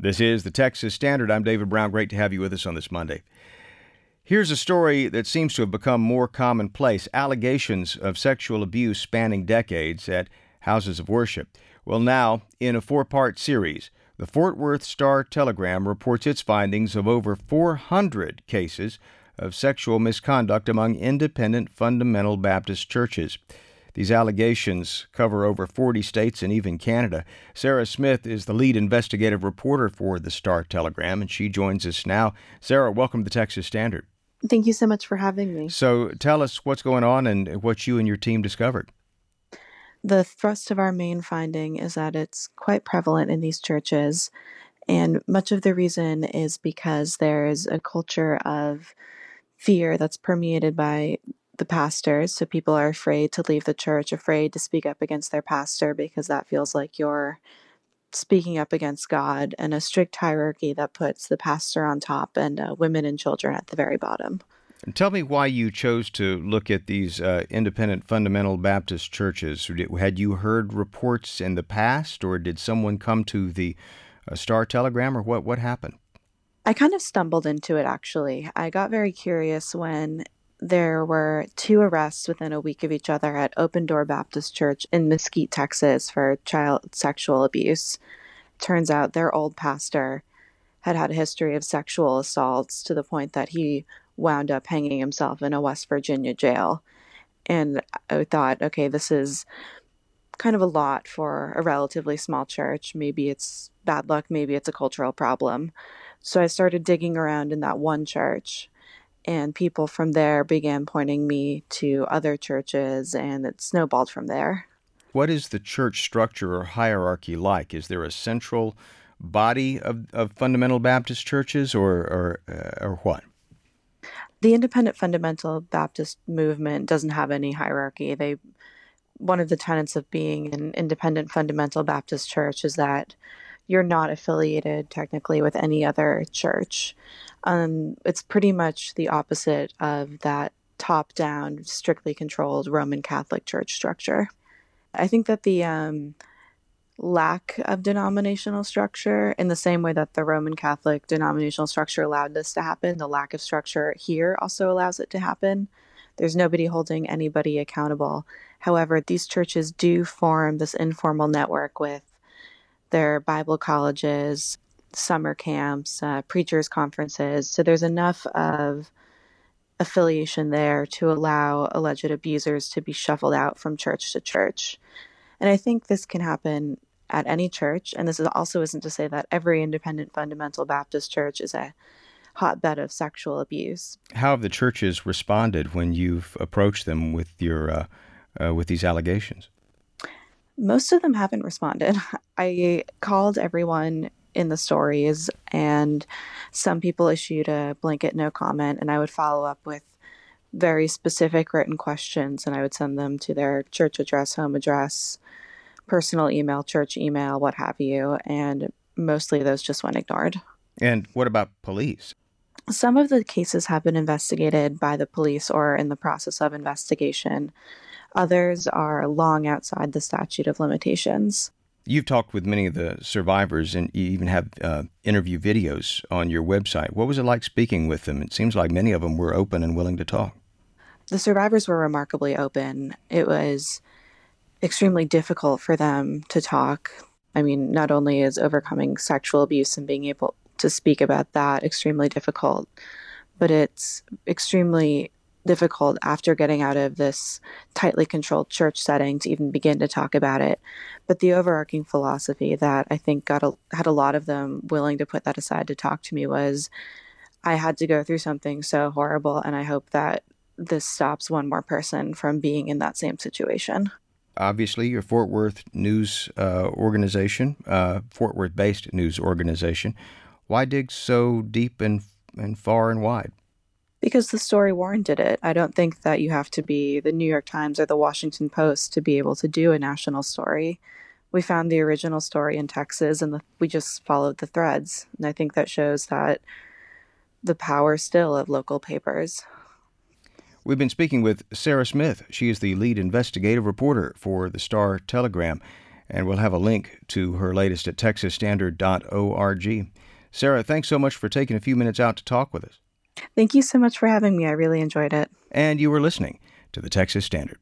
This is the Texas Standard. I'm David Brown. Great to have you with us on this Monday. Here's a story that seems to have become more commonplace allegations of sexual abuse spanning decades at houses of worship. Well, now, in a four part series, the Fort Worth Star Telegram reports its findings of over 400 cases of sexual misconduct among independent fundamental Baptist churches. These allegations cover over 40 states and even Canada. Sarah Smith is the lead investigative reporter for the Star Telegram, and she joins us now. Sarah, welcome to Texas Standard. Thank you so much for having me. So, tell us what's going on and what you and your team discovered. The thrust of our main finding is that it's quite prevalent in these churches. And much of the reason is because there is a culture of fear that's permeated by the pastors. So people are afraid to leave the church, afraid to speak up against their pastor because that feels like you're speaking up against God, and a strict hierarchy that puts the pastor on top and uh, women and children at the very bottom. Tell me why you chose to look at these uh, independent fundamental Baptist churches. Had you heard reports in the past, or did someone come to the uh, Star Telegram, or what? What happened? I kind of stumbled into it actually. I got very curious when there were two arrests within a week of each other at Open Door Baptist Church in Mesquite, Texas, for child sexual abuse. Turns out their old pastor had had a history of sexual assaults to the point that he wound up hanging himself in a West Virginia jail. And I thought, okay, this is kind of a lot for a relatively small church. Maybe it's bad luck, maybe it's a cultural problem. So I started digging around in that one church and people from there began pointing me to other churches, and it snowballed from there. What is the church structure or hierarchy like? Is there a central body of, of fundamental Baptist churches, or or, uh, or what? The independent fundamental Baptist movement doesn't have any hierarchy. They one of the tenets of being an independent fundamental Baptist church is that you're not affiliated technically with any other church. Um, it's pretty much the opposite of that top down, strictly controlled Roman Catholic Church structure. I think that the um, lack of denominational structure, in the same way that the Roman Catholic denominational structure allowed this to happen, the lack of structure here also allows it to happen. There's nobody holding anybody accountable. However, these churches do form this informal network with their Bible colleges, summer camps, uh, preachers' conferences. So there's enough of affiliation there to allow alleged abusers to be shuffled out from church to church. And I think this can happen at any church. And this is also isn't to say that every independent fundamental Baptist church is a hotbed of sexual abuse. How have the churches responded when you've approached them with your uh, uh, with these allegations? Most of them haven't responded. I called everyone in the stories, and some people issued a blanket no comment, and I would follow up with very specific written questions, and I would send them to their church address, home address, personal email, church email, what have you, and mostly those just went ignored. And what about police? Some of the cases have been investigated by the police or in the process of investigation. Others are long outside the statute of limitations. You've talked with many of the survivors and you even have uh, interview videos on your website. What was it like speaking with them? It seems like many of them were open and willing to talk. The survivors were remarkably open. It was extremely difficult for them to talk. I mean, not only is overcoming sexual abuse and being able to speak about that extremely difficult, but it's extremely difficult after getting out of this tightly controlled church setting to even begin to talk about it. But the overarching philosophy that I think got a, had a lot of them willing to put that aside to talk to me was I had to go through something so horrible, and I hope that this stops one more person from being in that same situation. Obviously, your Fort Worth news uh, organization, uh, Fort Worth based news organization. Why dig so deep and, and far and wide? Because the story warranted it. I don't think that you have to be the New York Times or the Washington Post to be able to do a national story. We found the original story in Texas and the, we just followed the threads. And I think that shows that the power still of local papers. We've been speaking with Sarah Smith. She is the lead investigative reporter for the Star Telegram. And we'll have a link to her latest at texasstandard.org. Sarah, thanks so much for taking a few minutes out to talk with us. Thank you so much for having me. I really enjoyed it. And you were listening to the Texas Standard.